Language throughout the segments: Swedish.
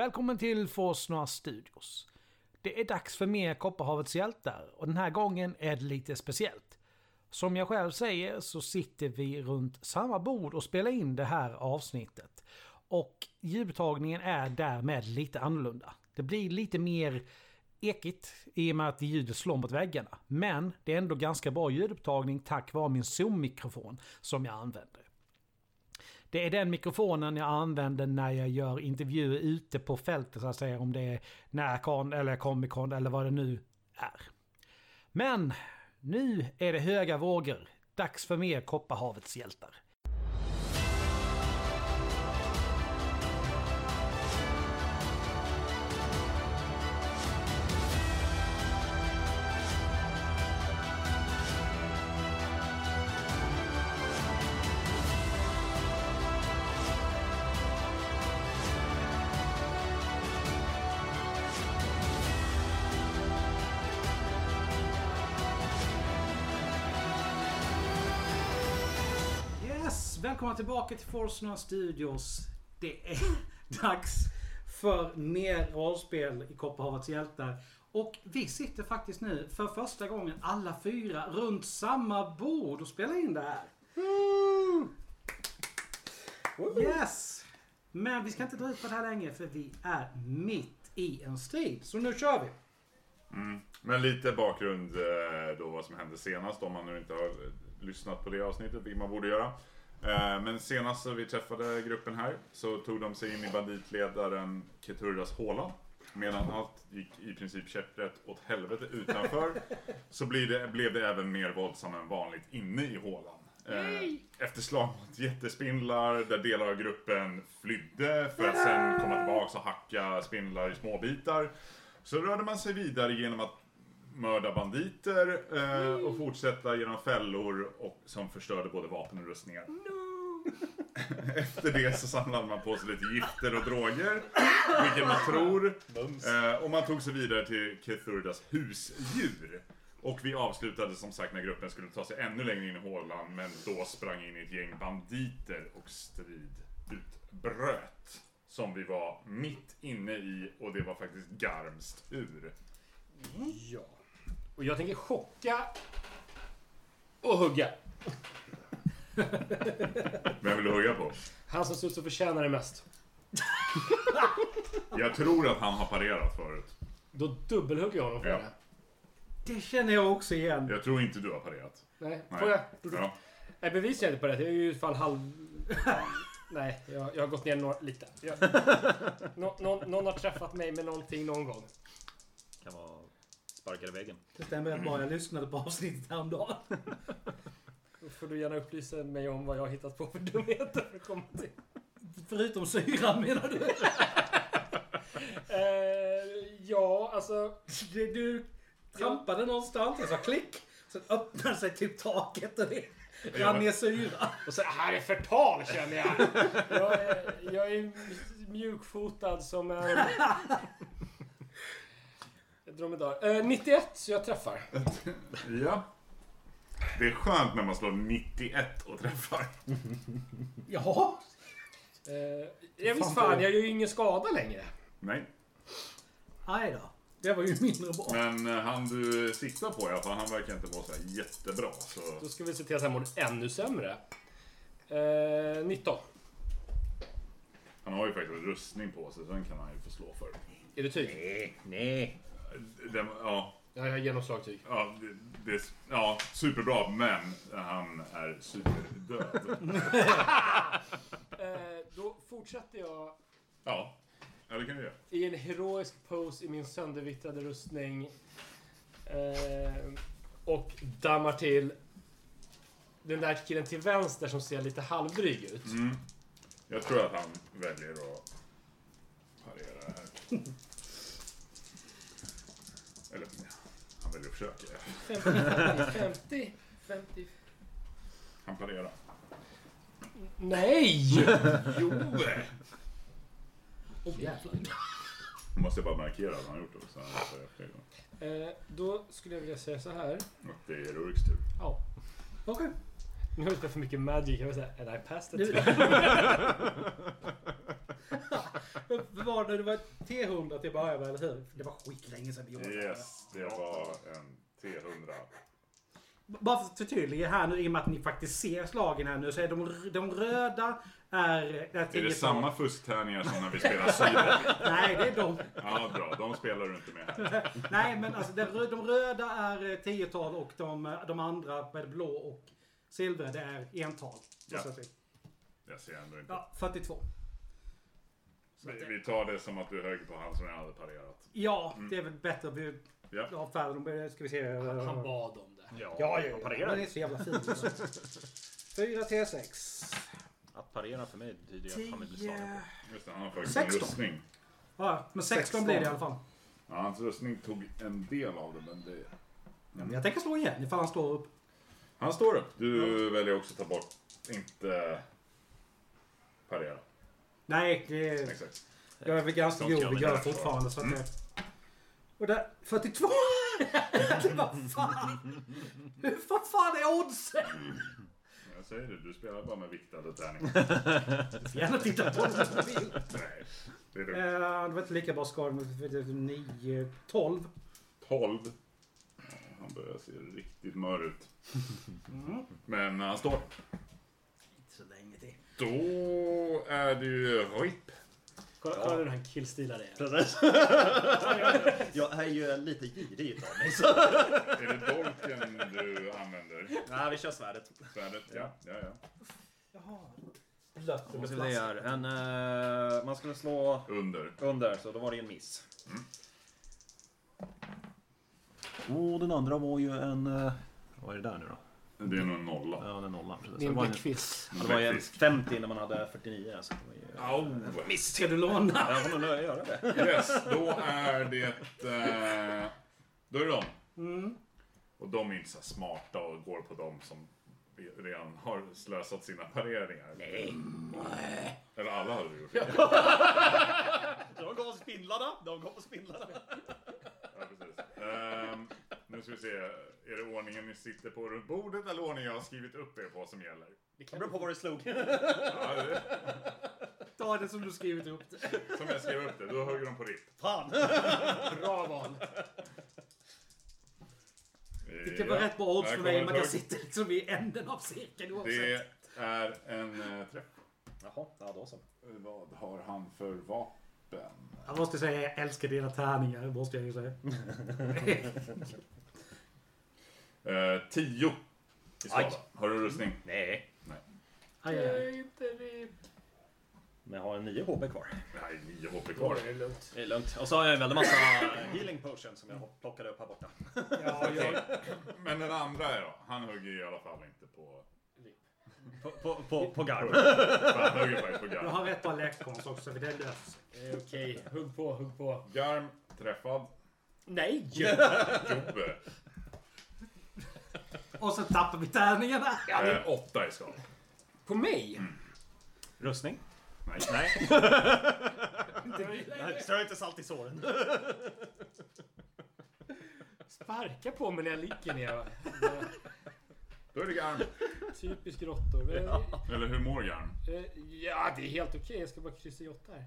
Välkommen till Forsnora Studios. Det är dags för mer Kopparhavets hjältar och den här gången är det lite speciellt. Som jag själv säger så sitter vi runt samma bord och spelar in det här avsnittet. Och ljudtagningen är därmed lite annorlunda. Det blir lite mer ekigt i och med att ljudet slår mot väggarna. Men det är ändå ganska bra ljudupptagning tack vare min Zoom-mikrofon som jag använder. Det är den mikrofonen jag använder när jag gör intervjuer ute på fältet så att säga. Om det är Närcon eller Comic Con eller vad det nu är. Men nu är det höga vågor. Dags för mer Kopparhavets hjältar. Välkomna tillbaka till Forsnora Studios. Det är dags för mer rollspel i Kopparhavets hjältar. Och vi sitter faktiskt nu för första gången alla fyra runt samma bord och spelar in det här. Yes! Men vi ska inte dra ut på det här länge för vi är mitt i en strid. Så nu kör vi! Men lite bakgrund eh, då vad som hände senast om man nu inte har lyssnat på det avsnittet, vilket man borde göra. Eh, Men senast vi träffade gruppen här så tog de sig in i banditledaren Keturras håla. Medan allt gick i princip käpprätt åt helvete utanför så blev det, blev det även mer våldsamt än vanligt inne i hålan. Eh, Efter slag mot jättespindlar där delar av gruppen flydde för att sen komma tillbaka och hacka spindlar i småbitar. Så rörde man sig vidare genom att mörda banditer eh, och fortsätta genom fällor och, som förstörde både vapen och rustningar. Efter det så samlade man på sig lite gifter och droger, vilket man tror. Eh, och man tog sig vidare till Kethurdas husdjur. Och vi avslutade som sagt när gruppen skulle ta sig ännu längre in i hålan, men då sprang in i ett gäng banditer och strid utbröt. Som vi var mitt inne i och det var faktiskt Garms tur. Ja. Och jag tänker chocka och hugga. Vem vill du hugga på? Han som ser ut som förtjänar det mest. Jag tror att han har parerat förut. Då dubbelhugger jag honom för Ja. det. Det känner jag också igen. Jag tror inte du har parerat. Nej, Nej. får jag? Ja. Nej, bevisar jag inte på det. Jag är ju fan halv... Nej, jag, jag har gått ner några, lite. Jag, nå, någon, någon har träffat mig med någonting någon gång. Kan vara sparkar i väggen. Det stämmer rätt bra. Jag lyssnade på avsnittet häromdagen. Då får du gärna upplysa mig om vad jag har hittat på för dumheter för att komma till. Förutom syran menar du? Eh, ja, alltså... Du trampade någonstans, jag sa klick. Sen öppnade sig typ taket och det rann ner syra. Och så här är förtal känner jag. Jag är, jag är mjukfotad som en... Dromedar. Eh, 91, så jag träffar. ja. Det är skönt när man slår 91 och träffar. Jaha. Eh, jag visst fan, jag gör ju ingen skada längre. Nej. Aj då. Det var ju mindre bra. Men eh, han du siktar på i alla fall, han verkar inte vara så här jättebra. Så... Då ska vi se till att han mår ännu sämre. Eh, 19. Han har ju faktiskt rustning på sig, så den kan han ju få slå för. Är det tyg? Nej, nej. Den, ja, Ja, jag har genomslagtyg. ja, det, det, ja, superbra, men han är superdöd. Eh, då fortsätter jag Ja, ja det kan du göra. i en heroisk pose i min söndervittrade rustning. Eh, och dammar till den där killen till vänster som ser lite halvdryg ut. Mm. Jag tror att han väljer att parera det här. Eller, han väljer att försöka. 50, 50, 50. Han parerar. Nej! Jo! Oh, jävlar. Nu måste jag bara markera att han har gjort det. Så han säger fler gånger. Eh, då skulle jag vilja säga så här. Och det är Ruriks tur. Ja. Okej. Nu har jag spelat för mycket Magic. Jag vill säga, and I passed it. Du- Vad var det? Det var T100 till att börja med, eller hur? Det var skitlänge sedan vi gjorde det. Yes, det var en T100. Bara för att förtydliga här nu i och med att ni faktiskt ser slagen här nu så är de, de röda är... är, Är det 10-tal. samma fusktärningar som när vi spelar Cyber? Nej, det är de. Ja, bra. De spelar du inte med här. Nej, men alltså de, rö- de röda är eh, 10-tal och de, de andra med blå och silver det är ental. Ja. Jag ser ändå inte. Ja, 42. Vi, vi tar det som att du högg på han som jag hade parerat. Ja, det är väl bättre att vi Mm. Ja. avfärdar dem. Ska vi se. Han bad om det. Ja, Ja, ja, ja. parera. Den är så jävla fin. Alltså. 4 T6. Att parera för mig betyder ju att han vill bli slagen 10... på. Just det, han har faktiskt en 16. rustning. Ja, men 16, 16. blir det i alla fall. Ja, hans rustning tog en del av det, men det... Ja, men jag tänker slå igen ifall han står upp. Han står upp. Du väljer också att ta bort, inte parera. Nej, det är... Exakt. Jag är väl ganska Sånt god. gör Vi gör bra. fortfarande så att Mm. det... Och där... 42! Vad fan? Hur vad fan är oddsen? Jag säger det, du spelar bara med viktade tärningar. Du får gärna titta på den om du vill. Nej, det är Eh, lugnt. det var inte lika bra skada. men 9, 12. 12. Han börjar se riktigt mör ut. Mm. Men han står. Inte så länge till. Då är det ju RIP. Kolla, kolla hur han killstilar det. Precis. jag är ju lite girig utav mig. Så. Är det dolken du använder? Nej, vi kör svärdet. Svärdet? Ja, ja, ja. Jaha. Blött Då under flaskan. En, eh, man skulle slå Under. under, så då var det en miss. Och den andra var ju en... eh, Vad är det där nu då? Det är nog en nolla. Ja, den nollan. precis. Det är en Det var en, bläckfisk. det var ju Bläckfisk. 50 när man hade 49. Så det var ju... Au! Miss, ska du låna? Jag får nog nöja göra det. Yes, då är det... Eh, då är det dem. Mm. Och de är inte så smarta och går på dem som redan har slösat sina pareringar. Nej. Eller alla hade gjort det. De går på spindlarna. De går på spindlarna. Ja, precis. Ehm, nu ska vi se. Är det ordningen ni sitter på runt bordet eller ordningen jag har skrivit upp er på som gäller? Det beror på vad du slog. Ja, det, Ta det som du skrivit upp det. som jag skrev upp det, då högg de på RIP. Fan! Bra val. Det var rätt bra odds för mig, men jag sitter liksom i änden av cirkeln oavsett. Det är en eh, träff. Jaha, ja då så. Vad har han för vapen? Jag måste säga, jag älskar dina tärningar, måste jag ju säga. Eh, tio i skada. Aj. Har du rustning? Nej. Aj, aj, aj. inte det. Men jag har en 9 HB kvar. Nej, nio HP Då kvar. är det lugnt. Det är lugnt. Och så har jag en väldig massa healing potions som jag plockade upp här borta. Ja, jag, Men den andra är då? Han hugger i alla fall inte på... På, på, på, på garv. Han hugger faktiskt på jag Garm. har rätt bra läkkonst också, för det löser sig. Eh, Okej, hugg på, hugg på. Garm träffad. Nej! Jobbe. Och så tappar vi tärningarna. Eh, åtta i skada. På mig? Rustning? Nej. Nej. Nej, Strö inte salt i såren. Sparka på mig när jag ligger ner. Då är det Garm. Typisk råttor. Men, Eller hur mår Garm? eh, Ja, det är helt okej. Jag ska bara kryssa i åtta här.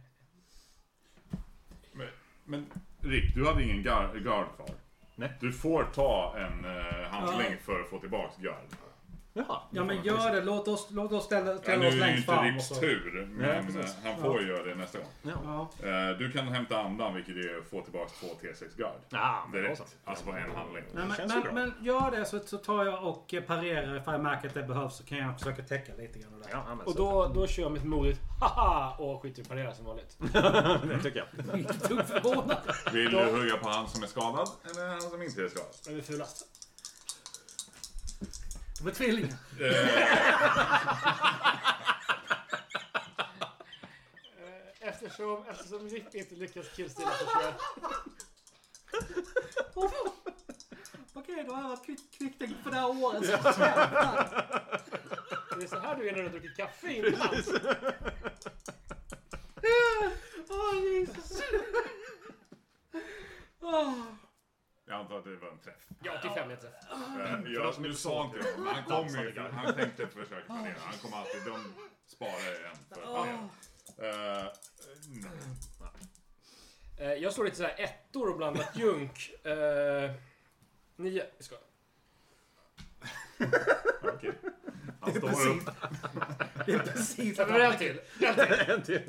Men, men Rick, du hade ingen gar, gard kvar. Nej. Du får ta en eh, handling för att få tillbaks gard. Jaha. Ja, men gör det. Låt oss, låt oss ställa, Ja, ställa nu oss är det längst inte fram. och Ricks så- tur, men precis. eh, han får göra det nästa gång. Ja. Eh, du kan hämta andan, vilket är att få tillbaks två T6 gard. Ja. Direkt. Alltså på en handling. Nej, Det men, ju men, men gör det så, så tar jag och parerar ifall jag märker att det behövs så kan jag försöka täcka lite grann. det. Ja, Och då, då kör jag mitt modigt haha och skiter i parera som vanligt. Det tycker jag. Inte förvånad. Vill du hugga på han som är skadad eller han som inte är skadad? Vem är fulast? De är tvillingar. Eh, Eftersom, eftersom Rick inte lyckas killstilla så kör jag. Okej, då har jag varit kvick, kvicktänkt för det här året. Det är så här du är när du har druckit kaffe innan. Åh, Jesus. Jag antar att det var en träff. Ja, 85 är träff. Eh, jag, du sa inte det, men han kommer ju. Han tänkte försöka planera. Han kommer alltid. De sparar en för att planera. Eh, nej. Eh, jag slår lite så här ettor och blandat junk. Eh, nio. Jag skojar. Okej. Han Det är står upp. det är precis Ja, men en till. En till. En till.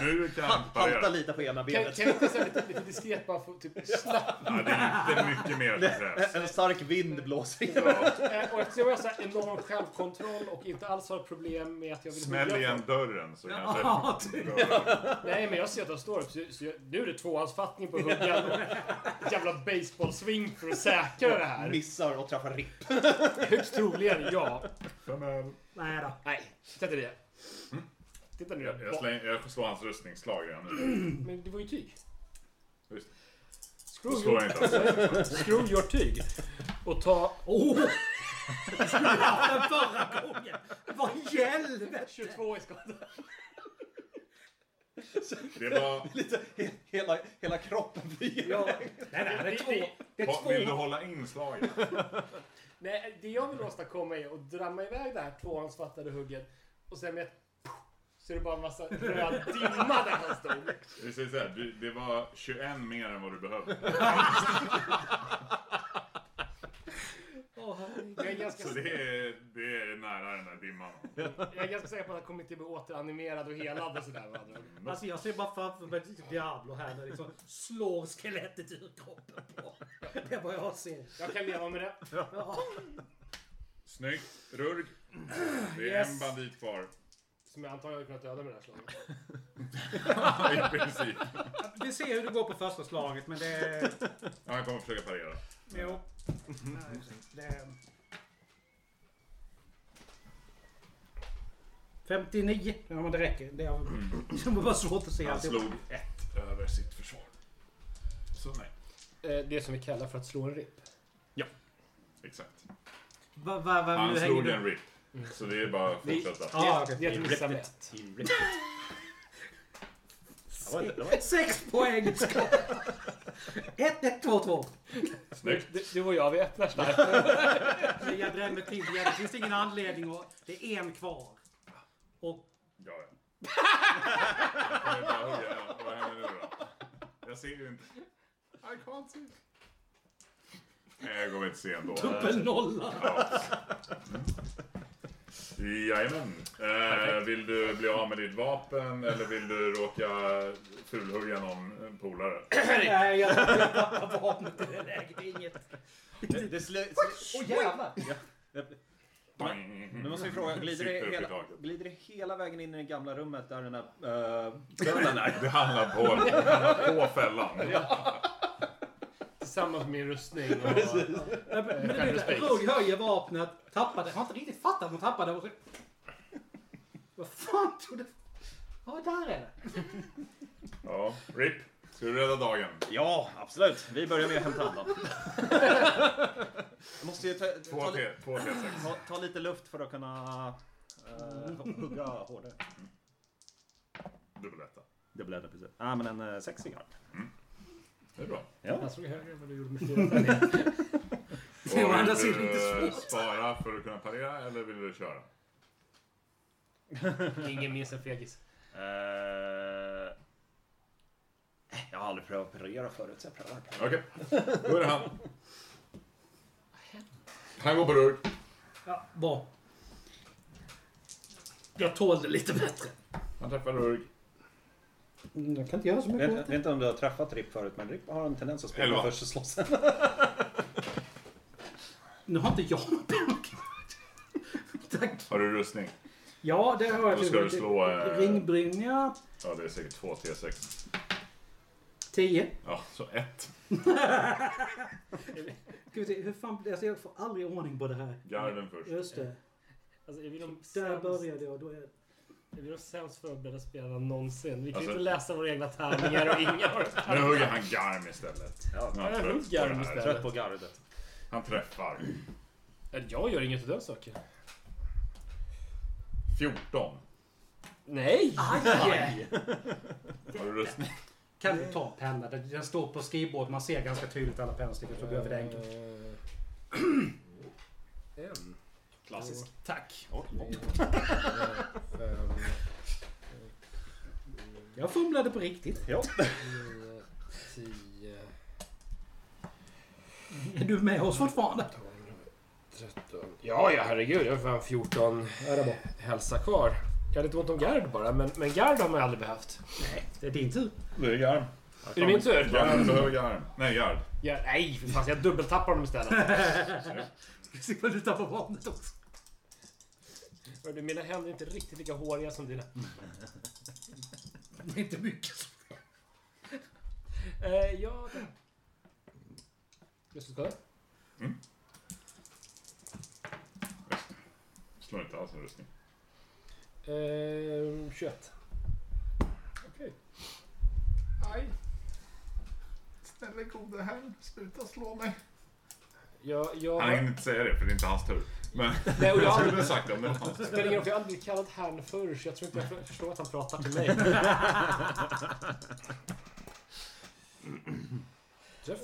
Nu kan han Halta parera. lite på ena Kan, benet. kan jag inte säga lite, lite diskret bara få typ slapp? Ja, det är inte mycket mer som krävs. En stark vind blåser in. Ja. Eh, och eftersom jag har så här enorm självkontroll och inte alls har problem med att jag vill Smäll hugga igen folk. dörren så kanske... Ja, typ. Nej, men jag ser att de står upp. Så, så jag, nu är det tvåhandsfattning på huggen. Ett jävla baseballswing för att säkra det här. Missar och träffar ripp. Högst troligen, ja. Femöl. Nej då. Nej, 39. Titta nu. Jag, jag, släng, jag slår hans rustningsslag redan nu. Men det var ju tyg. Just. Screw slår jag inte alls. screw your tyg. Och ta! Det skulle haft den förra gången. Vad i helvete! 22 i skada. Det var... Lite, he, hela, hela kroppen flyger Ja. Nej, nej, det är två. Det är Vad- Vill du två. hålla inslaget? Nej, det jag vill åstadkomma är att dramma iväg det här tvåhandsfattade hugget och sen med ett så är det bara en massa röd dimma där han stod. Vi säger så här, det var 21 mer än vad du behövde. Herregud. Jag är ganska, Så det är, det är nära den där dimman. jag är ganska säker på att han kommer inte bli återanimerad och helad och sådär. ord. Alltså jag ser bara framför mig typ Diablo här när liksom slår skelettet ur kroppen på. Det är vad jag ser. Jag kan leva med det. Ja. Snyggt. Rurg. Det är Yes. en bandit kvar. Som jag antagligen hade kunnat döda med det här slaget. I princip. Vi ser hur det går på första slaget men det... Ja, han kommer försöka parera. Jo. Nej, det... 59. Ja men det räcker. Det är, det var bara svårt att se Han slog ett över sitt försvar. Så nej. Eh, Det som vi kallar för att slå en ripp. Exakt. Va, va, va, Han slog en rip. Så det är bara att fortsätta. Ja, det, okej. det är ett missa med ett. He ripped it. Det var inte- det var Sex poäng! 1, 1, 2, 2. Snyggt. Du, du och jag, vi öppnar starkt. Jag drämmer till. Det finns ingen anledning att... Det är en kvar. Och Ja, ja. Vad händer nu då? Jag ser ju inte. I can't see. Nej, jag kommer inte se ändå. dubbel nolla. Ja. Jajamän. Eh, vill du bli av med ditt vapen eller vill du råka fulhugga någon polare? Nej, jag tappar vapnet i det läget. Det är inget... Det, det Åh jävlar! ja. Nu måste vi fråga, glider det, hela, glider det hela vägen in i det gamla rummet där den där uh, dörren är? Det handlar på, det på fällan. Tillsammans med min rustning. Och, Men Shattered det är Space. Rugg höjer vapnet, tappar det. Har inte riktigt fattat att man tappade och så... Vad fan tog det... Ja, där är det. Ja, RIP. Ska du rädda dagen? Ja, absolut. Vi börjar med att hämta andan. Jag måste ju ta, ta, T, två T6. ta, ta lite luft för att kunna uh, hugga hårdare. Dubbeletta. Dubbeletta precis. Ja, men en uh, sex fick jag. Det är bra. Ja. Jag slog högre än vad du gjorde med fyra tärningar. Det Och andra vill sidan svårt. spara för att kunna parera eller vill du köra? Ingen minns en fegis. Eh, jag har aldrig prövat parera förut så jag prövar. Okej, då är det han. Han går på rurk. Ja, bra. Jag tål det lite bättre. Han träffar rurk. Jag kan inte göra så Jag mycket vet, åt vet inte om du har träffat Ripp förut, men Ripp har en tendens att Elva. först och slåss. Nu har inte jag någon penna Tack. Har du rustning? Ja, det har jag. Då ska du slå, eh, Ringbrynja. Ja, det är säkert två T6. 10. Ja, så ett. Ska vi se, hur fan... Alltså jag får aldrig ordning på det här. Garden först. Just det. Alltså, är vi de Där började jag. Då är... är vi de sämst förberedda spelarna någonsin? Vi kan Alltså- inte läsa våra egna tärningar och ingen har Nu hugger han garm istället. Ja, han jag trött det garm istället. Trött på gardet. Han träffar. Jag gör inget av den saken. 14. Nej! Aj! Har du rustning? Kan du ta en penna? Den står på skrivbordet. Man ser ganska tydligt alla pennstickor. Så behöver det enkelt. En. Klassisk. Tack. Jag fumlade på riktigt. Ja. 9, 10, Är du med oss fortfarande? 13. Ja, ja herregud. Jag har fan 14 Ja, det är bra. hälsa kvar. Jag hade lite ont om Gard bara, men, men Gard har man aldrig behövt. Det är din tur. Det är Garm. Är det min tur? Garm behöver Garm. Nej, Gard. Ja, nej, för fan. Jag dubbeltappar dem istället. Se vad du tar på vapnet också. Hörru, Mina händer är inte riktigt lika håriga som dina. Det är inte mycket. Eh, ja, det... Just det, skada? Slår inte alls en rustning. Eh, 21. Okej. Aj. Snälla gode herrn, sluta slå mig. Jag, jag... Han hinner inte säga det, för det är inte hans tur. Men Nej, och jag jag har skulle aldrig... ha sagt det om det var hans tur. spelar ingen roll, för jag har aldrig blivit kallad herrn förr, så jag tror inte jag förstår att han pratar till mig. Träff.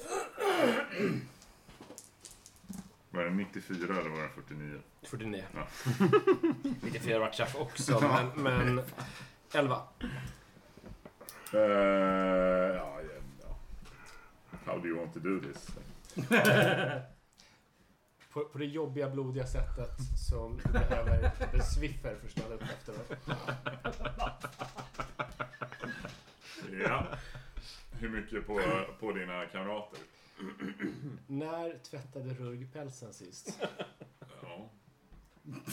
Var det 94 eller var det 49? 49. Ja. 94 var träff också, men, men 11. Uh, ja, ja, ja. How do you want to do this? På, på det jobbiga, blodiga sättet som du behöver en swiffer för att ställa upp efteråt. Ja. Hur mycket på, på dina kamrater? När tvättade Rurg pälsen sist? Ja,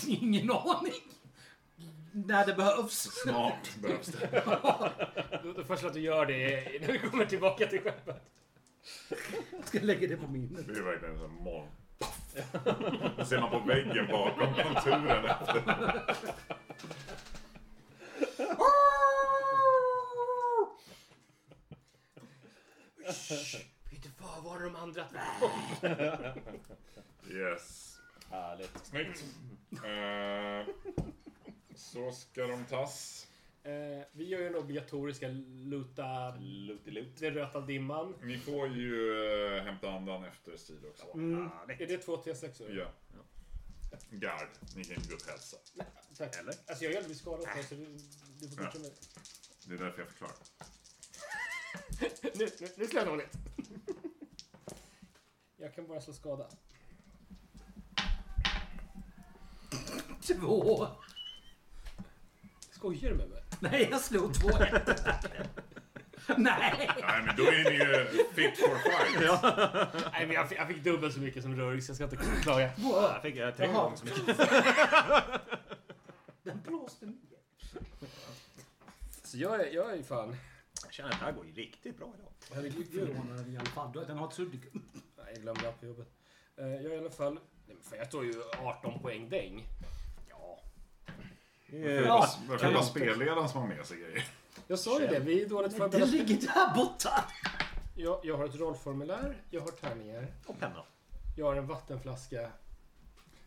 Ingen aning. När det behövs. snart behövs det. Då, då först att du gör det när vi kommer tillbaka till skeppet. Jag ska lägga det på minnet. Det är verkligen en sån. Det ser man på väggen bakom konturen efter. Vad var de andra? Yes. Härligt. Snyggt. Eh, så ska de tas. Eh, vi gör ju den obligatoriska luta Lutilut. den röta dimman. Ni får ju eh, hämta andan efter stil också. Är det två T6? Ja. Gard, ni kan inte gå upp hälsa. Tack. Eller? Alltså jag är aldrig skadad här, så du, du får Ja. godkänna det. Det är därför jag förklarar. Nu, nu, nu slår jag dåligt. Jag kan bara slå skada. Två. Skojar du med mig? Nej, jag slog två Nej. Nej, men då är ni ju fit for fight. Nej, men jag, fick, jag fick dubbelt så mycket som så jag ska inte klaga. Jag fick tre Jaha. gånger så mycket. Den blåste ner. Så jag är, jag är fan... Jag känner att det här går ju riktigt bra idag. Herregud. Förvånad i alla fall. Den har ett suddgum. Nej, jag glömde jobbet. Eh, jag är i alla fall... Nej, men fan, jag står ju 18 poäng däng. Ja. Ja, Varför är det bara spelledaren som har med sig grejer? Jag sa ju det, vi är dåligt Det förberedda. ligger där borta. Jag, jag har ett rollformulär, jag har tärningar, Och penna. jag har en vattenflaska.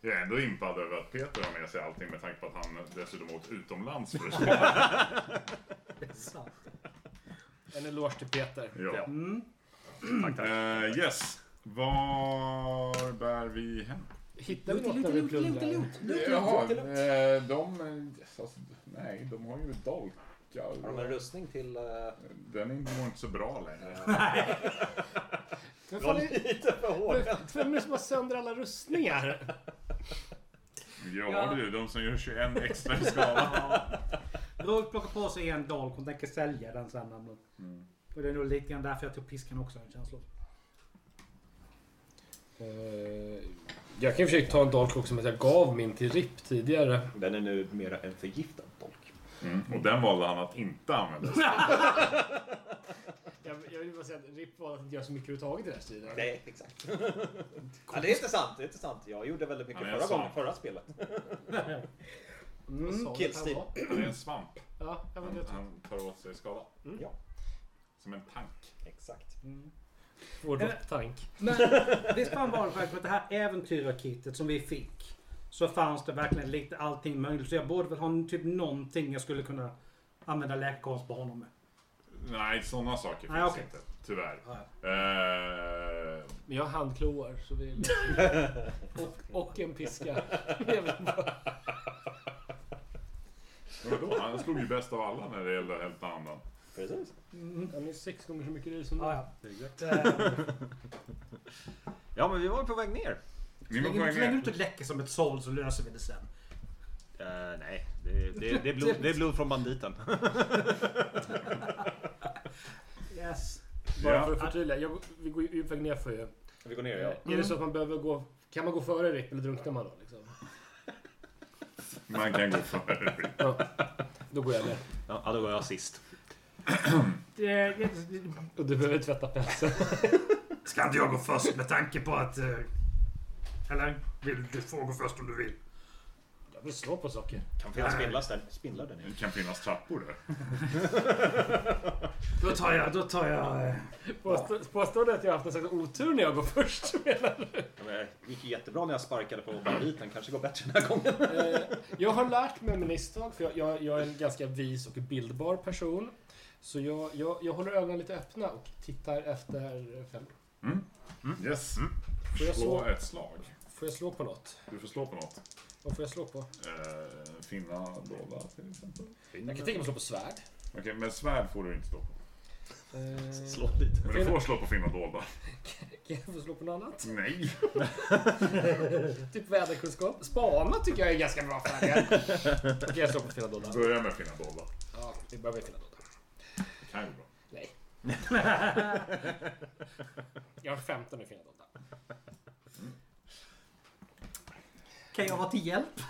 Jag är ändå impad över att Peter har med sig allting med tanke på att han dessutom åkt utomlands för att spela. Det är sant. En eloge till Peter. Ja. Mm. Tack, tack. Eh, yes. Var bär vi hem? Hittar vi något när vi plundrar? Jaha, eh, de... eh, Alltså, nej, de har ju dolkar. Har de en rustning till... Uh, Den är inte- så bra längre. Vem fan är, lite för hård. vem- är det som har sönder alla rustningar? Ja, Ja. du, de som gör 21 extra i skala. Rulf plockar på sig en dolk. Hon tänker sälja den sen. Mm. Och det är nog lite grann därför jag tog piskan också. En känsla. Eh, jag kan i och för sig ta en dolk också, men jag gav min till RIP tidigare. Den är nu mera en förgiftad dolk. Mm. Och den valde han att inte använda. Jag, jag vill bara säga att RIP valde att inte göra så mycket överhuvudtaget i den här striden. Nej, exakt. ja, det är inte sant. Det är inte sant. Jag gjorde väldigt mycket Han förra sant. gången, förra spelet. Du att killstil. han? Han är en svamp. Ja, inte. Han tar åt sig skada. Ja, Som en tank. exakt. Vår tank. Men visst fan var det faktiskt med det här äventyrarkittet som vi fick. Så fanns det verkligen lite allting möjligt. Så jag borde väl ha typ någonting jag skulle kunna använda honom med. Nej, sådana saker finns Nej, okej. inte. Tyvärr. Ja, Eh, Men jag har handkloar, så vi... och, och en piska. Vadå? Han slog ju bäst av alla när det gällde att hämta andan. Precis. Han är sex gånger så mycket ris som du. Ja, Exakt. ja. Eh, Ja, men vi var på väg ner. Så var på länge väg du ner. inte läcker som ett såll så löser vi det sen. Eh, nej, det, det, det, är blod, det är blod från banditen. Yes. Bara Ja. för att förtydliga. Jag, vi går ju väg ner för ju. Vi går ner, ja. Är det så att man behöver gå... Kan man gå före Ripp eller drunknar man då? Liksom? Man kan gå före. Ja. Då går jag ner. Ja, då går jag sist. Det, Och du behöver tvätta pälsen. ska inte jag gå först med tanke på att... eh, Eller? Vill du få gå först om du vill? Jag vill slå på saker. Kan finnas spindlar där, spindlar där nere. Det kan finnas trappor där. Då tar jag... Då tar jag... eh, Påstår påstår du att jag har haft en slags otur när jag går först? menar du? Ja, men Det gick jättebra när jag sparkade på banditen. Kanske går bättre den här gången. Eh, Jag har lärt mig med misstag, för jag, jag, jag är en ganska vis och bildbar person. Så jag, jag, jag håller ögonen lite öppna och tittar efter fällor. Yes. Får jag, Slå slå, ett slag. får jag slå på något? Du får slå på något. Vad får jag slå på? Eh, finna dolda till exempel. Jag kan tänka mig att slå på svärd. Okej, men svärd får du inte slå på. Eh, Slå lite. Men du får slå på finna dolda. Kan jag få slå på något annat? Nej. Typ väderkunskap. Spana tycker jag är ganska bra färdiga. Okej, jag slår på fina dolda. Börja med finna dolda. Ja, vi börjar med fina dolda. Kan gå bra. Nej. Jag har 15 i fina dolda. Kan jag vara till hjälp?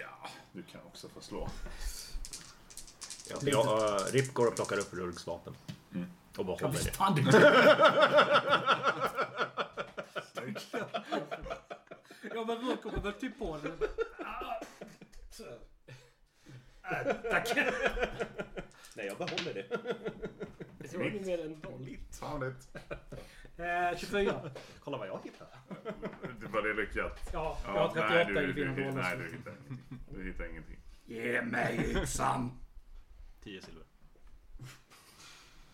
Ja, du kan också få slå. Ja, jag, uh, Rip går och plockar upp Rurgs vapen. Mm. Och bara Ja, håller det. fan Ja men Rurk kommer väl typ på det. Äh, Tack. Nej, jag behåller det. Det var ju mer än noll. Found it. Eh, 24. Kolla vad jag hittar. Det var det lyckat. Ja, jag Ja, har 38 nej, i du, du, fina du, dollar. nej, du hittar ingenting. Du hittar ingenting. Ge mig yxan. 10 silver.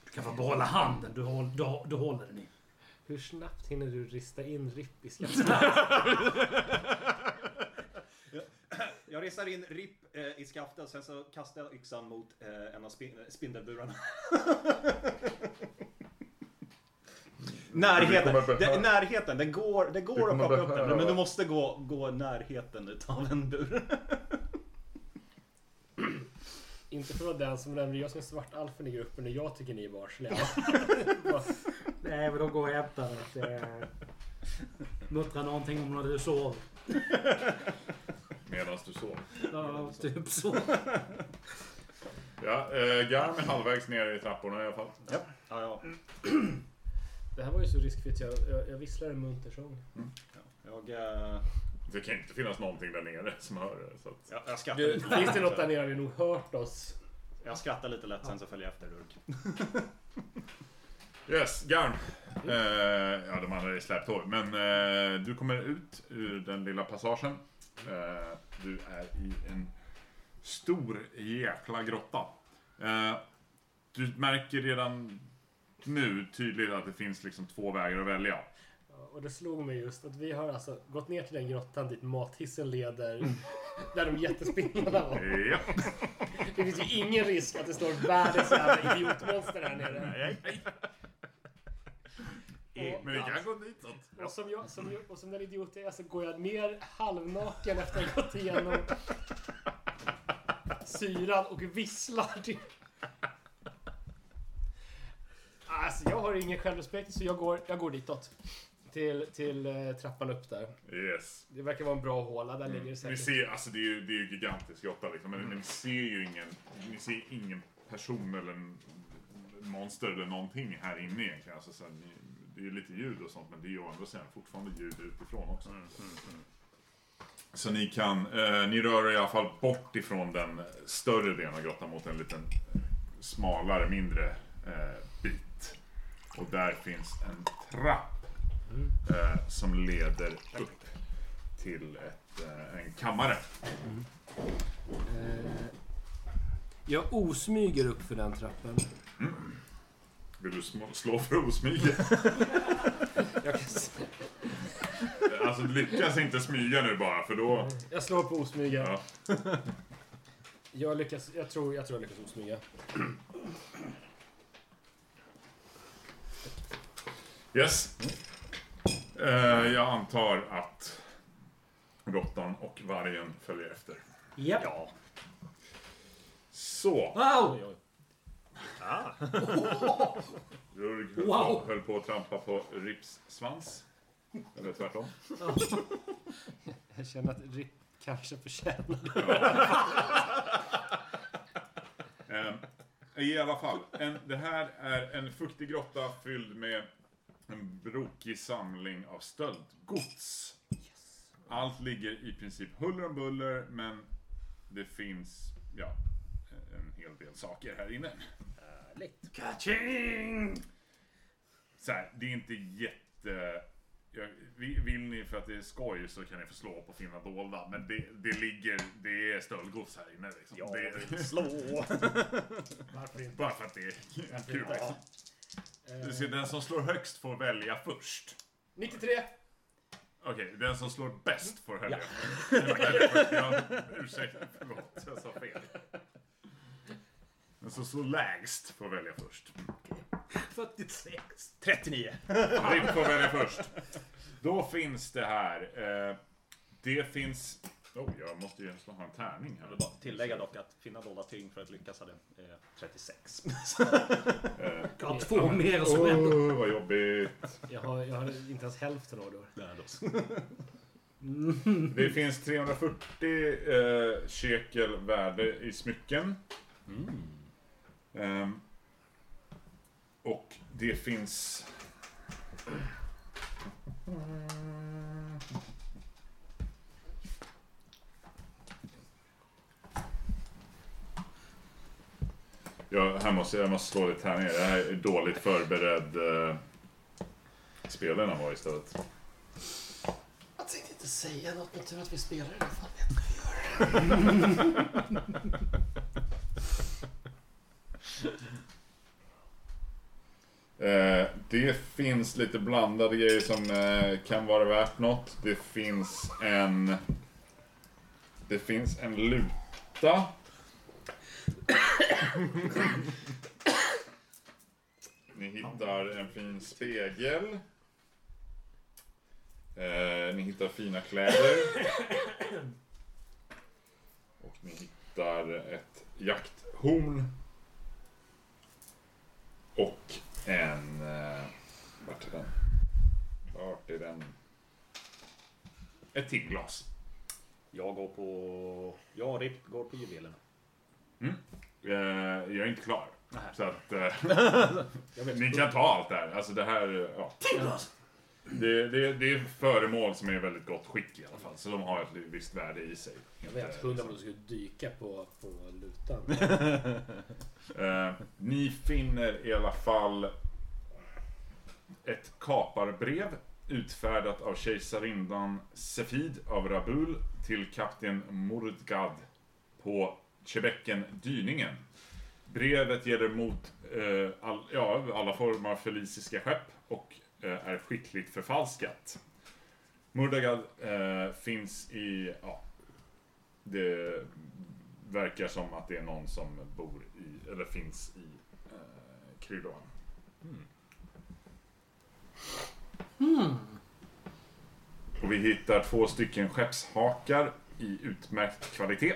Du kan få behålla handen du, håll, du, du håller den i. Hur snabbt hinner du rista in Ripp i? Jag ristar in Rip eh, i skaftet, sen så kastar jag yxan mot eh, en av spin spindelburarna. närheten, det, närheten, det går, det Du går att plocka upp den, men du måste gå, gå närheten utav en bur. Inte för att den som nämner jag som är svartalfen i gruppen och jag tycker ni är barnsliga. Nej men de går och hämtar att eh, muttra någonting om när du sover. Medan du sov. Ja, typ så. Ja, eh, Garm är halvvägs ner i trapporna i alla fall. Ja, ja. Det här var ju så riskfritt. Jag, jag, jag visslar en munter sång. Jag, eh, Det kan inte finnas någonting där nere som hör det. Så att... jag, jag skrattar Du, lite. finns det något där nere har ni nog hört oss. Jag skrattar lite lätt, sen så följer jag efter Rurk. Yes, Garm. Eh, ja, de andra är i släptåg. Men eh, du kommer ut ur den lilla passagen. Eh, du är i en stor jäkla grotta. Eh, du märker redan nu tydligt att det finns liksom två vägar att välja. Ja, och det slog mig just att vi har alltså gått ner till den grottan dit mathissen leder. Där de jättespindlarna var. Ja. Det finns ju ingen risk att det står världens jävla idiotmonster här nere. Och, Men vi kan gå ditåt. och, som jag, som jag, och som den idiot jag är så går jag ner halvnaken efter att ha gått igenom syran och visslar. till- Alltså jag har ingen självrespekt så jag går, jag går ditåt. Till, till eh, trappan upp där. Yes. Det verkar vara en bra håla, där ligger det Ni säkert. ser, alltså det är ju, det är ju gigantisk grotta liksom, men ni ser ju ingen, ni ser ingen person eller en monster eller någonting här inne egentligen. Alltså, så här, ni, det är lite ljud och sånt, men det är ju å andra sidan fortfarande ljud utifrån också. Så ni kan, eh, ni rör er i alla fall bort ifrån den större delen av grottan mot en liten smalare, mindre eh, bit. Och där finns en trapp eh, som leder upp till ett, eh, en kammare. Eh, Jag osmyger upp för den trappen. Vill du slå för osmyga? Alltså lyckas inte smyga nu bara för då... jag slår på osmyga. Ja. Jag lyckas, jag tror jag, tror jag lyckas osmyga. Yes. Eh, jag antar att råttan och vargen följer efter. Japp. Ja. Så. Wow! Ah. Rurg höll, Wow. på, höll på att trampa på Rips svans. Eller tvärtom. Jag känner att Rip kanske förtjänar Ehm, I alla fall, en, det här är en fuktig grotta fylld med en brokig samling av stöldgods. Allt ligger i princip huller om buller, men det finns, ja, en hel del saker här inne. Härligt. Kaching! Så här, det är inte jätte... Jag, vi- vill ni för att det är skoj så kan ni få slå på finna dolda, men det, det ligger, det är stöldgods här inne liksom. Jag det, vill slå. Varför inte? bara för att det är kul liksom. Du ser, den som slår högst får välja först. 93! Okej, den som slår bäst får välja. Ja, ursäkta, förlåt. Jag sa fel. Som slår lägst får välja först. 46. 39. Ripp får välja först. Då finns det här. Eh, det finns... Oh, jag måste ju ha en tärning Jag här. vill bara tillägga dock att finna dolda tyngd för att lyckas hade eh, 36. Eh, Jag har två mer som händer. oh, vad jobbigt. Jag har, jag har inte ens hälften av det. Lärde oss. Det finns 340 eh, shekel värde i smycken. Ehm, och det finns... Ja, här måste, jag måste slå lite tärningar. Det här är dåligt förberedd. Eh, spelarna var istället. Jag tänkte inte säga något, men tur att vi spelar i alla fall. vet vad vi gör. Eh, det finns lite blandade grejer som eh, kan vara värt något. Det finns en... Det finns en luta. Ni hittar en fin spegel. Eh, ni hittar fina kläder. Och ni hittar ett jakthorn. Och en... Eh, vart är den? Vart är den? Ett till glas. Jag går på... Jag och Rip går på juvelerna. Eh, jag är inte klar. Nej. Så att... Eh, ni kan ta allt där. Alltså det här... Ja. Det, det, det är föremål som är väldigt gott skick i alla fall. Så de har ett visst värde i sig. Jag vet, hundra skulle dyka på, på lutan. Eh, ni finner i alla fall ett kaparbrev utfärdat av kejsarinnan Sefid av Rabul till kapten Murdgad på Chebecken Dyningen. Brevet gäller mot eh, all, ja, alla former av felisiska skepp och är skickligt förfalskat. Murdagad eh, finns i, ja, det verkar som att det är någon som bor i, eller finns i eh, Kryloan. Och vi hittar två stycken skeppshakar i utmärkt kvalitet.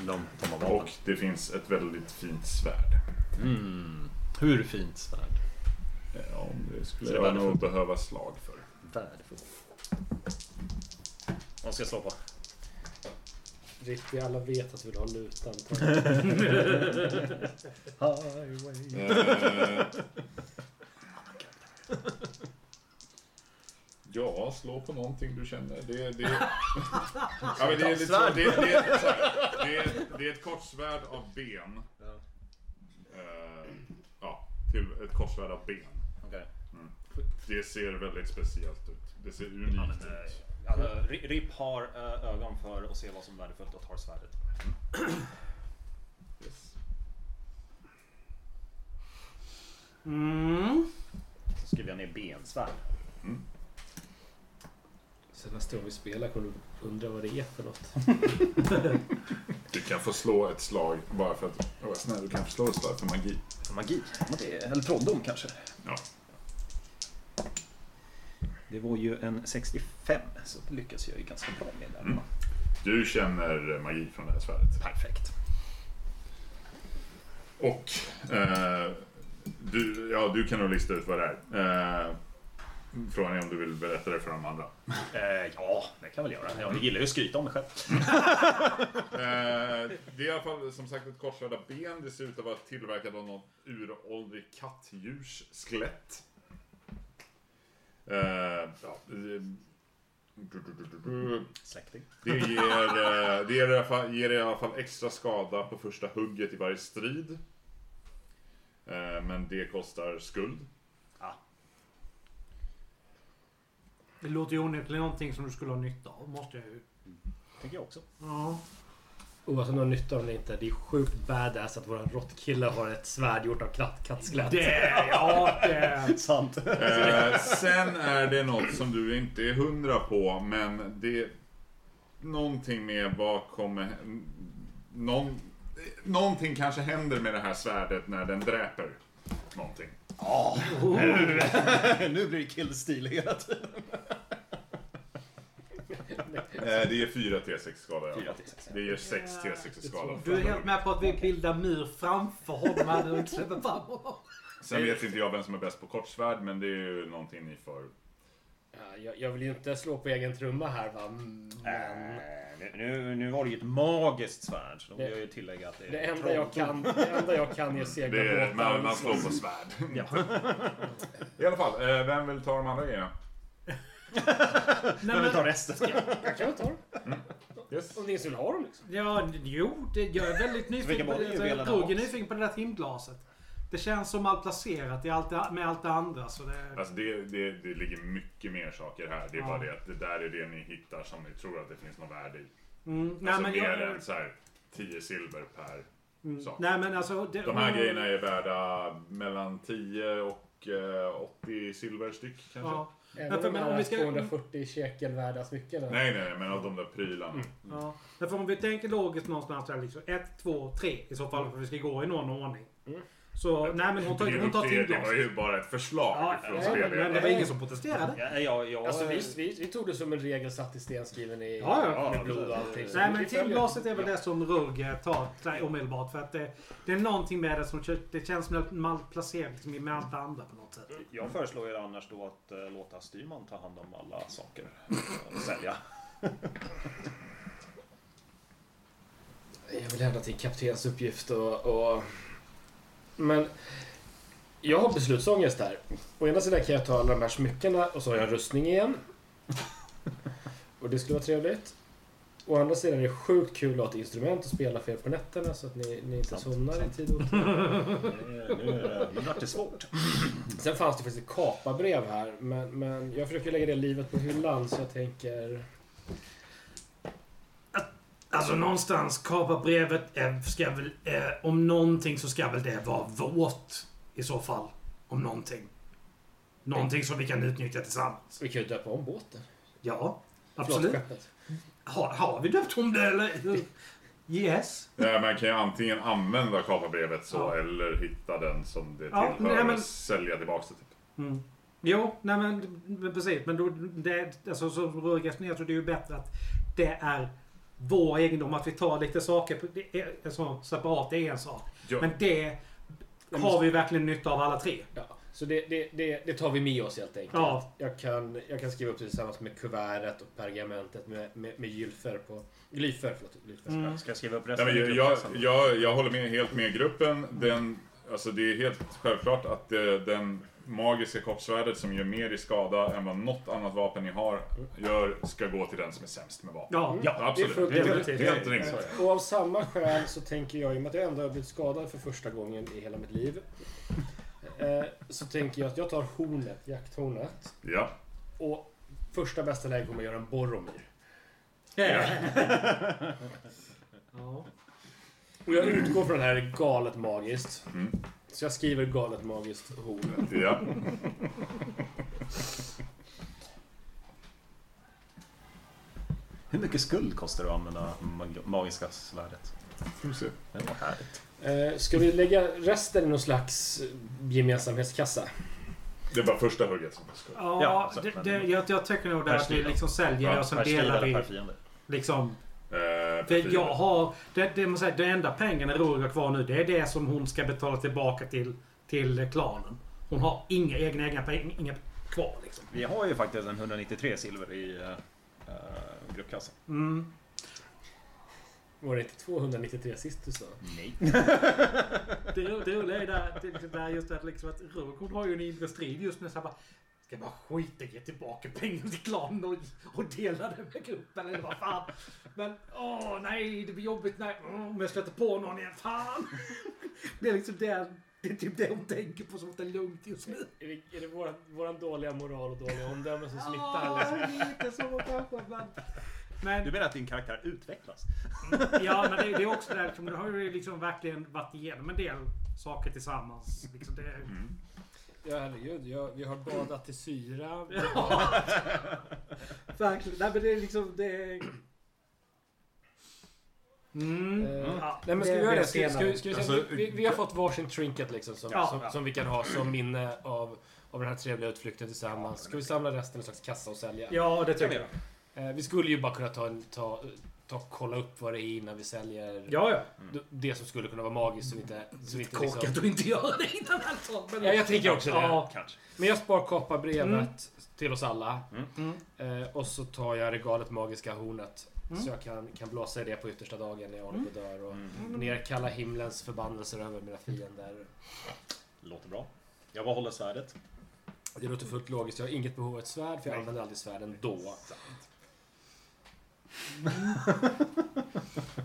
De, de Och det finns ett väldigt fint svärd. Mm. Hur fint svärd? Eh, Om det skulle Så det är jag nog värdefullt. behöva slag för. Värdefullt. Vad ska jag slå på? Ripp, vi alla vet att du vill ha lutan. Eh, Ja, slå på någonting du känner. Det, det, ja, men det, är, lite så, det, det, är, så här, det, är, det är ett kortsvärd av ben. Eh, ja, till ett kortsvärd av ben. Det ser väldigt speciellt ut. Det ser unikt ut. Alltså, Ri- Rip har eh, ögon för att se vad som är värdefullt och tar svärdet. Yes. Mm. Så skriver jag ner bensvärd. Så nästa gång vi spelar kommer du undra vad det är för något. Du kan få slå ett slag bara för att... Åh, snäll, du kan få slå ett slag för magi. Magi. Ja, det är- Eller trolldom kanske. Ja. Det var ju en 65, så det lyckas jag ju ganska bra med där. Mm. Du känner magi från det här svärdet. Perfekt. Och eh, du, ja, du kan nog lista ut vad det är. Eh, frågan är om du vill berätta det för de andra. Eh, ja, det kan jag väl göra. Jag gillar ju att skryta om mig själv. Eh, det är i alla fall som sagt ett korsade ben. Det ser ut att vara tillverkat av något uråldrig kattdjurs skelett. Eh, ja, Släkting. det ger, eh, det ger, i alla fall, ger i alla fall extra skada på första hugget i varje strid. Eh, men det kostar skuld. Det låter ju onekligen någonting som du skulle ha nytta av, måste jag ju. Tänker jag också. Ja. Oavsett om du har nytta av det eller inte. Det är sjukt badass att våran råttkille har ett svärd gjort av katt- kattskelett. Det, ja, det. Sant. Eh, sen är det något som du inte är hundra på, men det... Någonting med vad kommer... Någon, någonting kanske händer med det här svärdet när den dräper någonting. nu, nu blir det killstil hela tiden. Eh, det är 4 T6 skada i alla Fyra fall. till sex. Det ger 6 T6 i skada. Du är helt med på att vi bildar mur framför honom här du inte släpper fram honom. Sen vet inte jag vem som är bäst på kortsvärd, men det är ju någonting ni får... Ja, jag, jag vill ju inte slå på egen trumma här va. Men Eh, nu, nu, nu var det ju ett magiskt svärd, så då vill jag ju tillägga att det är det enda jag kan, det enda jag kan är segla Det är, båtar. man, man slår på svärd. Ja. I alla fall, eh, vem vill ta de andra grejerna? Nej, Jag vill ta men, resten. Jag kan väl ta dem. Yes. Om det är ingen som vill ha dem liksom. ja, jo, det, jag är väldigt nyfiken på det Rugg är nyfiken på det där timglaset. Det känns som malplacerat i allt med allt det andra. Så det, Alltså det, det, det ligger mycket mer saker här. Det är Ja. bara det att det där är det ni hittar som ni tror att det finns något värde i. mm, nej, Alltså men mer jag, än så här 10 silver per mm, sak. nej, men alltså, det, De här grejerna är värda mellan 10 och eh, 80 silver styck kanske? Ja, Även Ja, för- om men de om vi ska- 240 shekel värda smycken. Nej, nej, nej, men av de där prylarna. ja. Därför om vi tänker logiskt någonstans där liksom 1, 2, 3 i så fall för vi ska gå i någon ordning. Mm. Så, nej men hon tar, hon tar det, det var ju bara ett förslag Ja, från ja, spelledaren. men det var ingen som protesterade. Ja, ja, ja, Alltså vi, vi, vi tog det som en regel satt i sten skriven i Ja, ja. med blod och allting. Nej men timglaset är väl det som Rugg eh, tar omedelbart. För att det, det är någonting med det som det känns som malplacerat liksom, med allt det andra på något sätt. Jag föreslår ju annars då att eh, låta styrman ta hand om alla saker och sälja. Jag vill hävda att det är kaptens uppgift och, och... Men... Jag har beslutsångest här. Å ena sidan kan jag ta alla de här smyckena och så har jag en rustning igen. Och det skulle vara trevligt. Å andra sidan är det sjukt kul att ha ett instrument och spela för er på nätterna så att ni, ni inte Sant, somnar i sant. tid och otid. Nu, vart det svårt. Sen fanns det faktiskt ett kaparbrev här, men, men jag försöker lägga det livet på hyllan så jag tänker... Alltså någonstans kaparbrevet är, ska väl, eh, om någonting så ska väl det vara vårt i så fall. Om någonting. Någonting som vi kan utnyttja tillsammans. Vi kan ju döpa om båten. Ja, Förlåt, absolut. skeppet. Har, har vi döpt om det eller? Yes. Ja, man kan ju antingen använda kaparbrevet så Ja. eller hitta den som det Ja, tillhör nej, men- och sälja tillbaka det. Typ. Mm. Jo, nej men, men precis. Men då, det, alltså, så Rugg resonerar så det är ju bättre att det är vår egendom. Att vi tar lite saker på, det är, alltså, separat, det är en sak. Ja. Men det har vi verkligen nytta av alla tre. Ja, så det, det, det, det tar vi med oss helt enkelt. Ja. Jag, kan, jag kan skriva upp det tillsammans med kuvertet och pergamentet med, med, med gylfer på... Glyfer, förlåt. Glyfer. Mm. Ska jag skriva upp resten men i jag, jag, jag, jag håller med, helt med gruppen. Den, alltså det är helt självklart att eh, den magiska koppsvärdet som gör mer i skada än vad något annat vapen ni har gör ska gå till den som är sämst med vapen. Ja, Ja, Absolut. det är Helt, helt rimligt. Och av samma skäl så tänker jag, i och med att jag ändå har blivit skadad för första gången i hela mitt liv. Eh, så tänker jag att jag tar hornet, jakthornet. Ja. Och första bästa läge kommer jag göra en Boromir. ja. Och jag utgår från det här galet magiskt. Mm. Så jag skriver galet magiskt horn. ja. Hur mycket skuld kostar det att använda mag- magiska svärdet? Får vi se. Det var härligt. Eh, ska vi lägga resten i någon slags gemensamhetskassa? Det var första hugget som jag ska. Ja, Ja, det, det, jag, jag tycker nog det Per att vi liksom säljer det och sen delar vi liksom. Eh, För jag har... Det, det, man säger, det enda pengarna Roger har kvar nu det är det som hon ska betala tillbaka till, till klanen. Hon har inga egna, egna pengar inga kvar liksom. Vi har ju faktiskt en 193 silver i uh, gruppkassan. Mm. Var det inte 293 sist du sa? Nej. Det, ro- det roliga är där, det, det där just att, liksom att Roger hon har ju en inre strid just nu. Så här bara, ska jag bara skita i att ge tillbaka pengar till klanen och, och dela det med gruppen eller vad fan. Men åh nej, det blir jobbigt nej, åh, om jag stöter på någon igen. Fan! Det är liksom det, det är typ det hon tänker på som att det är lugnt just nu. Är det, är det våran, våran dåliga moral och dåliga omdöme som smittar? Liksom? Ja, lite så kanske. Men, men Du menar att din karaktär utvecklas? Ja, men det, det är också där, liksom, det har ju liksom verkligen varit igenom en del saker tillsammans. Liksom det, Ja, herregud. Jag, vi har badat i syra. verkligen. Nej, men det är liksom... Det... Mm. Eh, Ja, Nej men ska vi göra det? Ska, ska, vi- ska vi, säga- Alltså, vi, vi har fått varsin trinket liksom som, Ja. som, som vi kan ha som minne av, av den här trevliga utflykten tillsammans. Ska vi samla resten i en slags kassa och sälja? Ja, det tycker jag. Eh, vi skulle ju bara kunna ta, en, ta, ta kolla upp vad det är innan vi säljer Ja, ja. d- det som skulle kunna vara magiskt. Så vi inte, så vi inte liksom... Korkat att inte göra det innan alltså. Men, Ja, jag tänker också det. Ja. Kanske. Men jag spar kopparbrevet Mm. till oss alla. Mm. Eh, och så tar jag regalet Magiska Hornet. Mm. Så jag kan, kan blåsa i det på yttersta dagen när jag håller på att dör. Och Mm. nerkalla himlens förbannelser över mina fiender. Låter bra. Jag bara håller svärdet. Det låter fullt logiskt. Jag har inget behov av ett svärd för jag använder aldrig svärd ändå.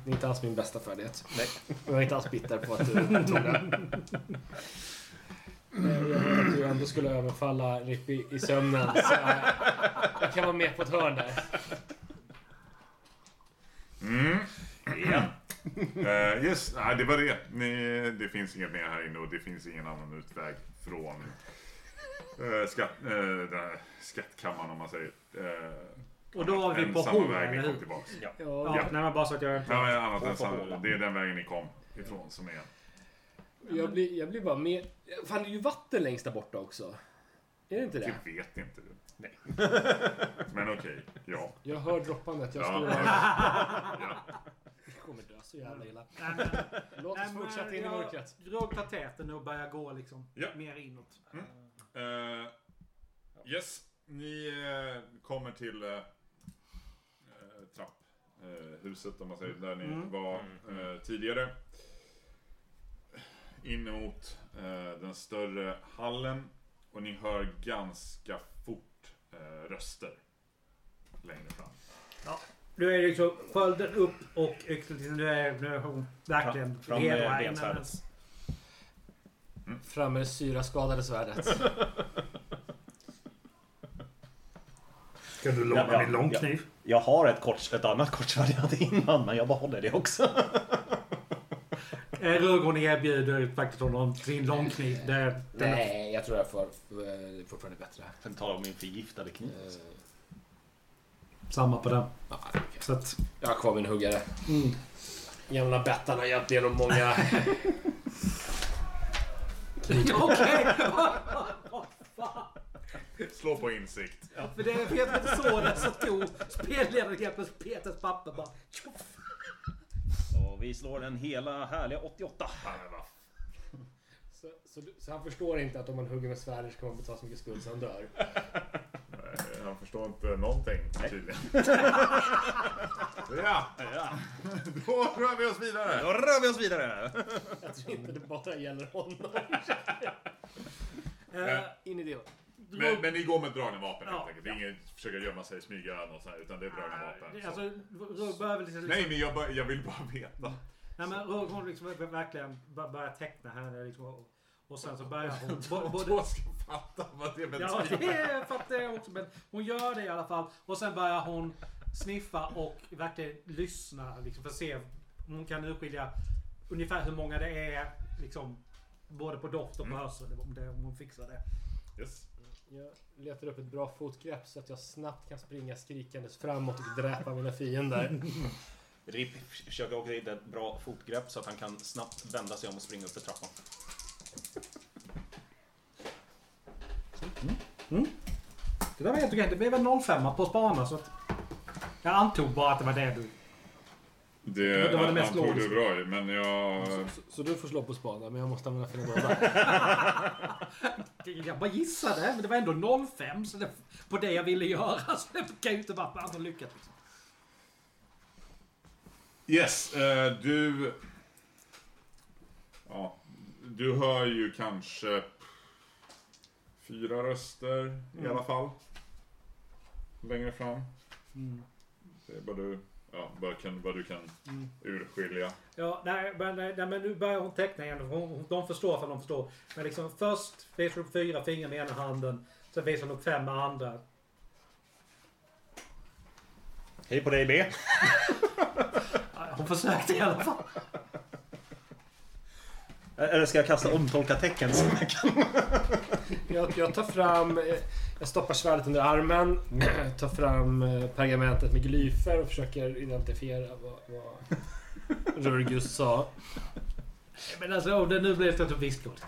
Det är inte alls min bästa färdighet. Nej. Och jag är inte alls bitter på att du tog den. Jag att du ändå skulle överfalla Rippi i sömnen. Så jag, jag kan vara med på ett hörn där. Mm. Ja. Eh, yes, nej, det var det. Ni, det finns inget mer här inne och det finns ingen annan utväg från uh, skatt, här skattkammaren om man säger. Eh, Och då var vi på samma Håland, väg ni eller kom hur? tillbaks. Ja. Ja, Ja. nej men bara så att jag... Ja, men annat än samma, det är den vägen ni kom ifrån som är. Jag blir, jag blir bara med... Fan, det är ju vatten längst där borta också. Är det inte det? Det vet inte du. Nej. Men okej, ja. Jag hör droppandet. Jag Ja. står där. ja. Jag kommer dö så jävla illa. Nej, men, Låt nej, oss men fortsätta in i mörkret. Roger tar täten nu och börjar gå liksom Ja. mer inåt. Eh, yes, ni eh, kommer till uh, trapphuset om man säger, där ni Mm. var eh, tidigare. In mot eh, den större hallen och ni hör ganska fort eh, röster längre fram. Nu är det liksom skölden upp och yxan. Nu är, nu är hon verkligen Fram- fram med bensvärdet. hennes- Fram med det syraskadade svärdet. Ska du låna Ja, ja, min långkniv? Jag har ett, kort, ett annat kortsvärd jag hade innan, men jag behåller det också. Roger erbjuder faktiskt honom sin långkniv. Det, det, Nej, jag tror jag får eh, fortfarande bättre. Sen talar om min förgiftade kniv. Eh, Samma på den. ja, okej. Så att, Jag har kvar min huggare. mm. Gamla Bettan har hjälpt genom många... Okej! Slå på insikt. För det för jag tror inte så det så tog plötsligt Peters papper bara tjoff. Och vi slår den hela härliga 88. Ja, men vad Så, så, så han förstår inte att om man hugger med svärdet ska man betala så mycket skuld så han dör. Nej, Han förstår inte någonting tydligen. ja, Ja, då rör vi oss vidare. då rör vi oss vidare. Jag tror inte det bara gäller honom. Eh, In i det. Men, men ni går med dragna vapen Ja, helt enkelt. Det är inget försöka gömma sig, smyga något sånt utan det är dragna vapen. det- så. Alltså, börjar väl liksom... Nej, men jag, bara, jag vill bara veta. Nej men Roger hon liksom verkligen bör- börjar teckna här liksom. Och, sen så börjar hon... både, Båda ska fatta vad det Ja, betyder. det fattar jag också. Men hon gör det i alla fall. Och sen börjar hon sniffa och verkligen lyssna. Liksom, för att se om hon kan urskilja ungefär hur många det är. Liksom, både på doft och på hörsel. Om, det, om hon fixar det. Yes. Jag letar upp ett bra fotgrepp så att jag snabbt kan springa skrikandes framåt och dräpa mina fiender. Rip försöker också hitta ett bra fotgrepp så att han kan snabbt vända sig om och springa upp för trappan. Det där var helt okej. Det blev en 05 på spana så att... Jag antog bara att det var det du... Det, det var det mest han tog det logiska. bra i, men jag... Så, så du får slå på spada, men jag måste använda för båda. Jag bara gissade, men det var ändå 05 så det, på det jag ville göra. Så det kan ju inte vara annat än lyckat. Liksom. Yes, eh, du... Ja, du hör ju kanske fyra röster i alla fall. Längre fram. Det är vad du, ja, vad, kan, vad du kan urskilja. Ja, nej men, nej, men nu börjar hon teckna igen. Hon, de förstår för de förstår. Men liksom först visar hon upp fyra fingrar med ena handen. Sen visar hon upp fem med andra. Hej på dig B. Hon försökte i alla fall. Eller ska jag kasta omtolka tecken? så jag Jag, jag tar fram... Jag stoppar svärdet under armen, tar fram eh, pergamentet med glyfer och försöker identifiera vad, vad Rurgus sa. Men alltså om det nu blir ett visklåd.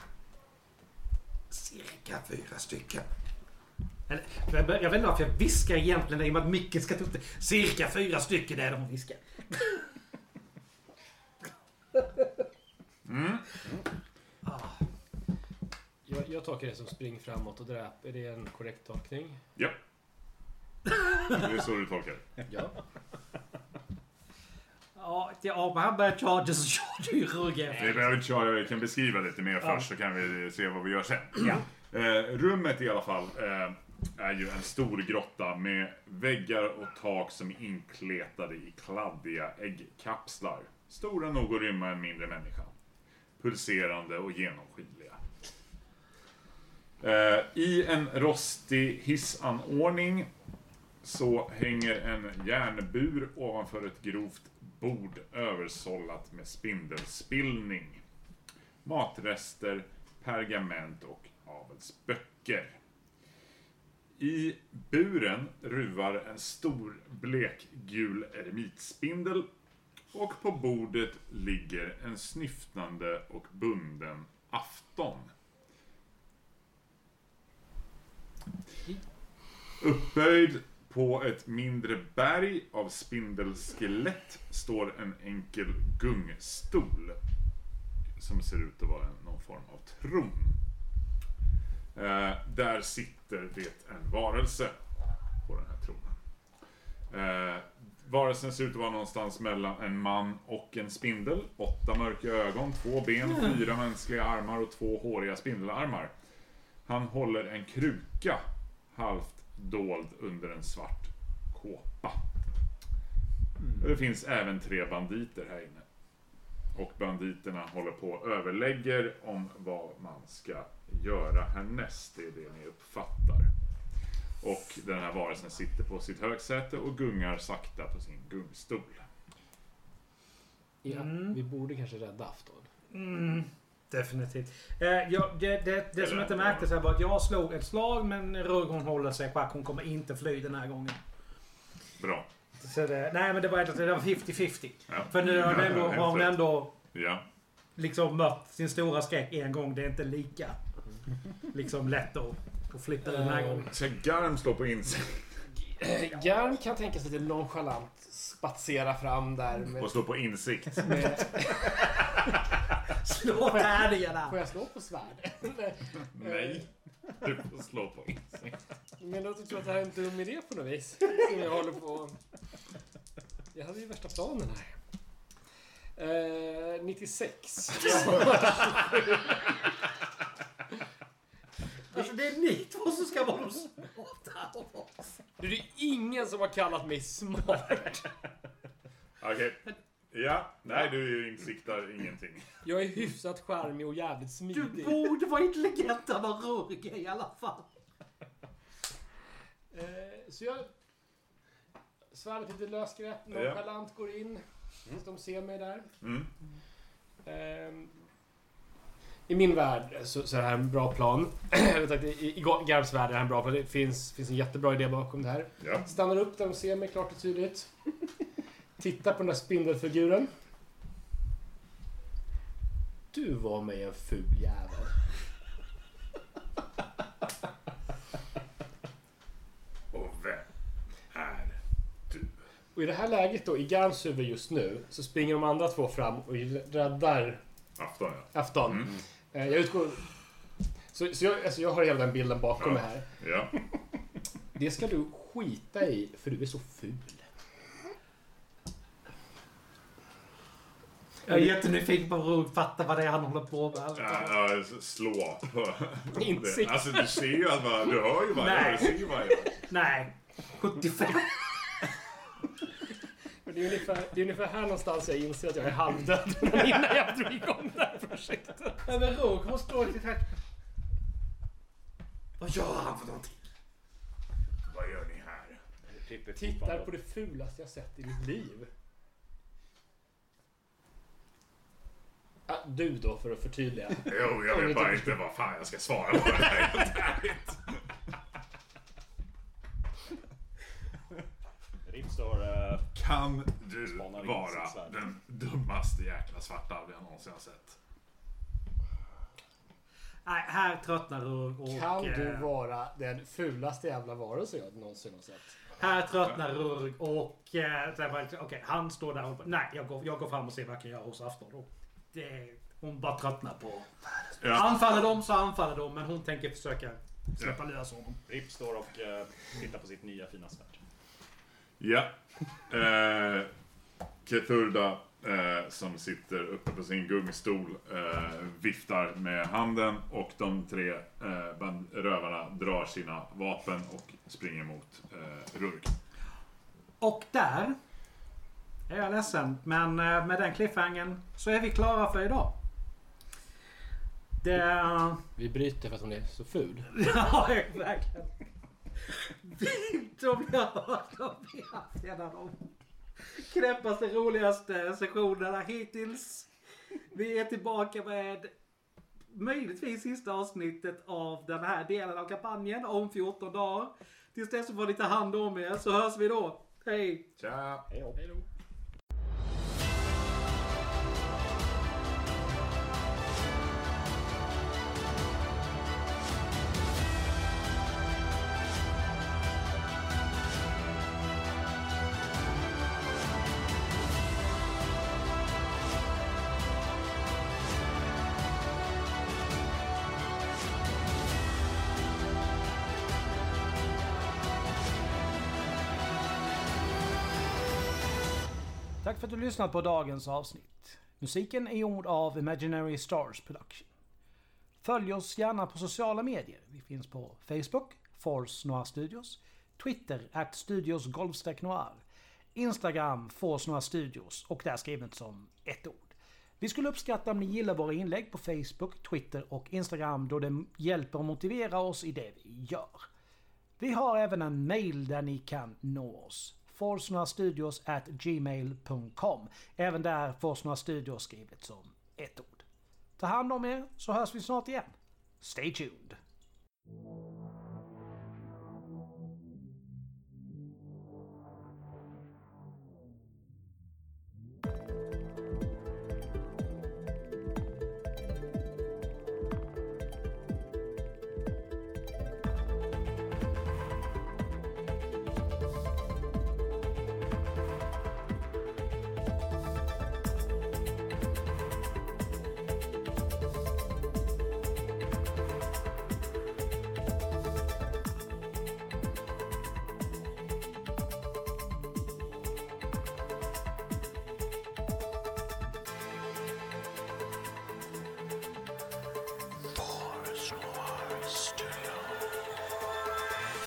Cirka fyra stycken. Eller, jag, jag vet inte varför jag viskar egentligen i och med att micken ska ta upp det. Cirka fyra stycken är de viskar. Jag, jag tolkar det som spring framåt och dräp. Är det en korrekt tolkning? Ja. Det är så du tolkar det. Ja. Ja, ja men han börjar charge så charge ju Rugge. Vi behöver inte köra, jag kan beskriva lite mer först så kan vi se vad vi gör sen. Eh, rummet i alla fall eh, är ju en stor grotta med väggar och tak som är inkletade i kladdiga äggkapslar. Stora nog att rymma en mindre människa. Pulserande och genomskinliga. Eh, I en rostig hissanordning så hänger en järnbur ovanför ett grovt bord översållat med spindelspillning, matrester, pergament och avelsböcker. I buren ruvar en stor blekgul eremitspindel och på bordet ligger en snyftande och bunden afton. Upphöjd på ett mindre berg av spindelskelett står en enkel gungstol. Som ser ut att vara en- någon form av tron. Eh, där sitter det en varelse på den här tronen. Eh, varelsen ser ut att vara någonstans mellan en man och en spindel. Åtta mörka ögon, två ben, fyra mänskliga armar och två håriga spindelarmar. Han håller en kruka halvt dold under en svart kåpa. Och Det finns även tre banditer här inne. Och banditerna håller på och överlägger om vad man ska göra härnäst. Det är det ni uppfattar. Och den här varelsen sitter på sitt högsäte och gungar sakta på sin gungstol. ja. Mm. Vi borde kanske rädda afton. Mm, definitivt. Eh, ja, det, det, det som inte märktes här var att jag slog ett slag men Rugg hon håller sig schack. Hon kommer inte fly den här gången. Bra. Så det, nej men det var, ett- det var 50-50. Ja. För nu har hon ändå, har hon ändå Ja. liksom mött sin stora skräck en gång. Det är inte lika liksom lätt att, att flytta den här Eh, gången. Ska Garm slå på insikt Garm kan tänka sig lite nonchalant spatsera fram där med... och slå på insikt? med Slå tärningarna! får jag slå på svärd? Nej. Du får slå på insikt. Men låt tror att det här är en dum idé på något vis. Som jag håller på... Jag hade ju värsta planen här. Eh, 96. Alltså det är ni två som ska vara de smarta av oss. Det är ingen som har kallat mig smart. Okej. Ja. Nej, du insiktar ingenting. Jag är hyfsat charmig och jävligt Du smidig. borde vara Rugg är i alla fall. Eh, så jag... Svärdet lite lösgrepp, Ja. nonchalant går in. Så de ser mig där. Mm. Ehm, I min värld så, så är det här en bra plan. Att I, i Garps värld är det här en bra plan. Det finns, finns en jättebra idé bakom det här. Ja. Stannar upp där de ser mig klart och tydligt. Tittar på den där spindelfiguren. Du var mig en ful jävel. Och vem är du? Och i det här läget då, i Garns huvud just nu, så springer de andra två fram och räddar Afton ja. Afton. Mm. Eh, Jag utgår... Så, så jag, alltså jag har hela den bilden bakom mig här. Ja. Det ska du skita i, för du är så ful. Jag är jättenyfiken på att fatta vad det är han håller på med. Ja, ja, slå på Insikt. det. Alltså du ser ju att man, du hör ju vad jag Nej. du ser ju. Nej. 75. Men det, är ungefär, det är ungefär här någonstans jag inser att jag är halvdöd innan jag drog igång det här projektet. Nej men Roger har stått lite här. Vad gör han för någonting? Vad gör ni här? Tittar på det fulaste jag sett i mitt liv. Du då, för att förtydliga. Jo, jag vet bara inte vad fan jag ska svara på det här helt ärligt. Ripp står... eh, Kan du vara den dummaste jäkla svartalv jag någonsin har sett? Nej, här tröttnar Rurg och... Kan du eh, vara den fulaste jävla varelse jag någonsin har sett? Här tröttnar Rurg och... eh, Okej, han står där och... Nej, jag går, jag går fram och ser vad jag kan göra hos Afton. Och det, hon bara tröttnar på... Ja. Anfaller de så anfaller de, men hon tänker försöka släppa lös honom. Ripp står och eh, tittar på sitt nya fina svärd. Ja. Eh, Keturda eh, som sitter uppe på sin gungstol eh, viftar med handen och de tre eh, rövarna drar sina vapen och springer mot eh, Rurk. Och där... Är jag ledsen, men eh, med den cliffhangern så är vi klara för idag. Det... Vi bryter för att hon är så ful. Ja, verkligen. De jag har hört om vi haft en av de knäppaste, roligaste sessionerna hittills. Vi är tillbaka med möjligtvis sista avsnittet av den här delen av kampanjen om 14 dagar. Tills dess så får ni ta hand om er så hörs vi då. Hej! Tja! Hej då. Tack för att du lyssnat på dagens avsnitt. Musiken är gjord av Imaginary Stars Production. Följ oss gärna på sociala medier. Vi finns på Facebook, Force Noir Studios, Twitter, at Studios golfstreck Noir, Instagram, Force Noir Studios och där skrivet som ett ord. Vi skulle uppskatta om ni gillar våra inlägg på Facebook, Twitter och Instagram då det hjälper att motivera oss i det vi gör. Vi har även en mail där ni kan nå oss forsnastudios at gmail.com. Även där Forsna Studios skrivet som ett ord. Ta hand om er så hörs vi snart igen. Stay tuned!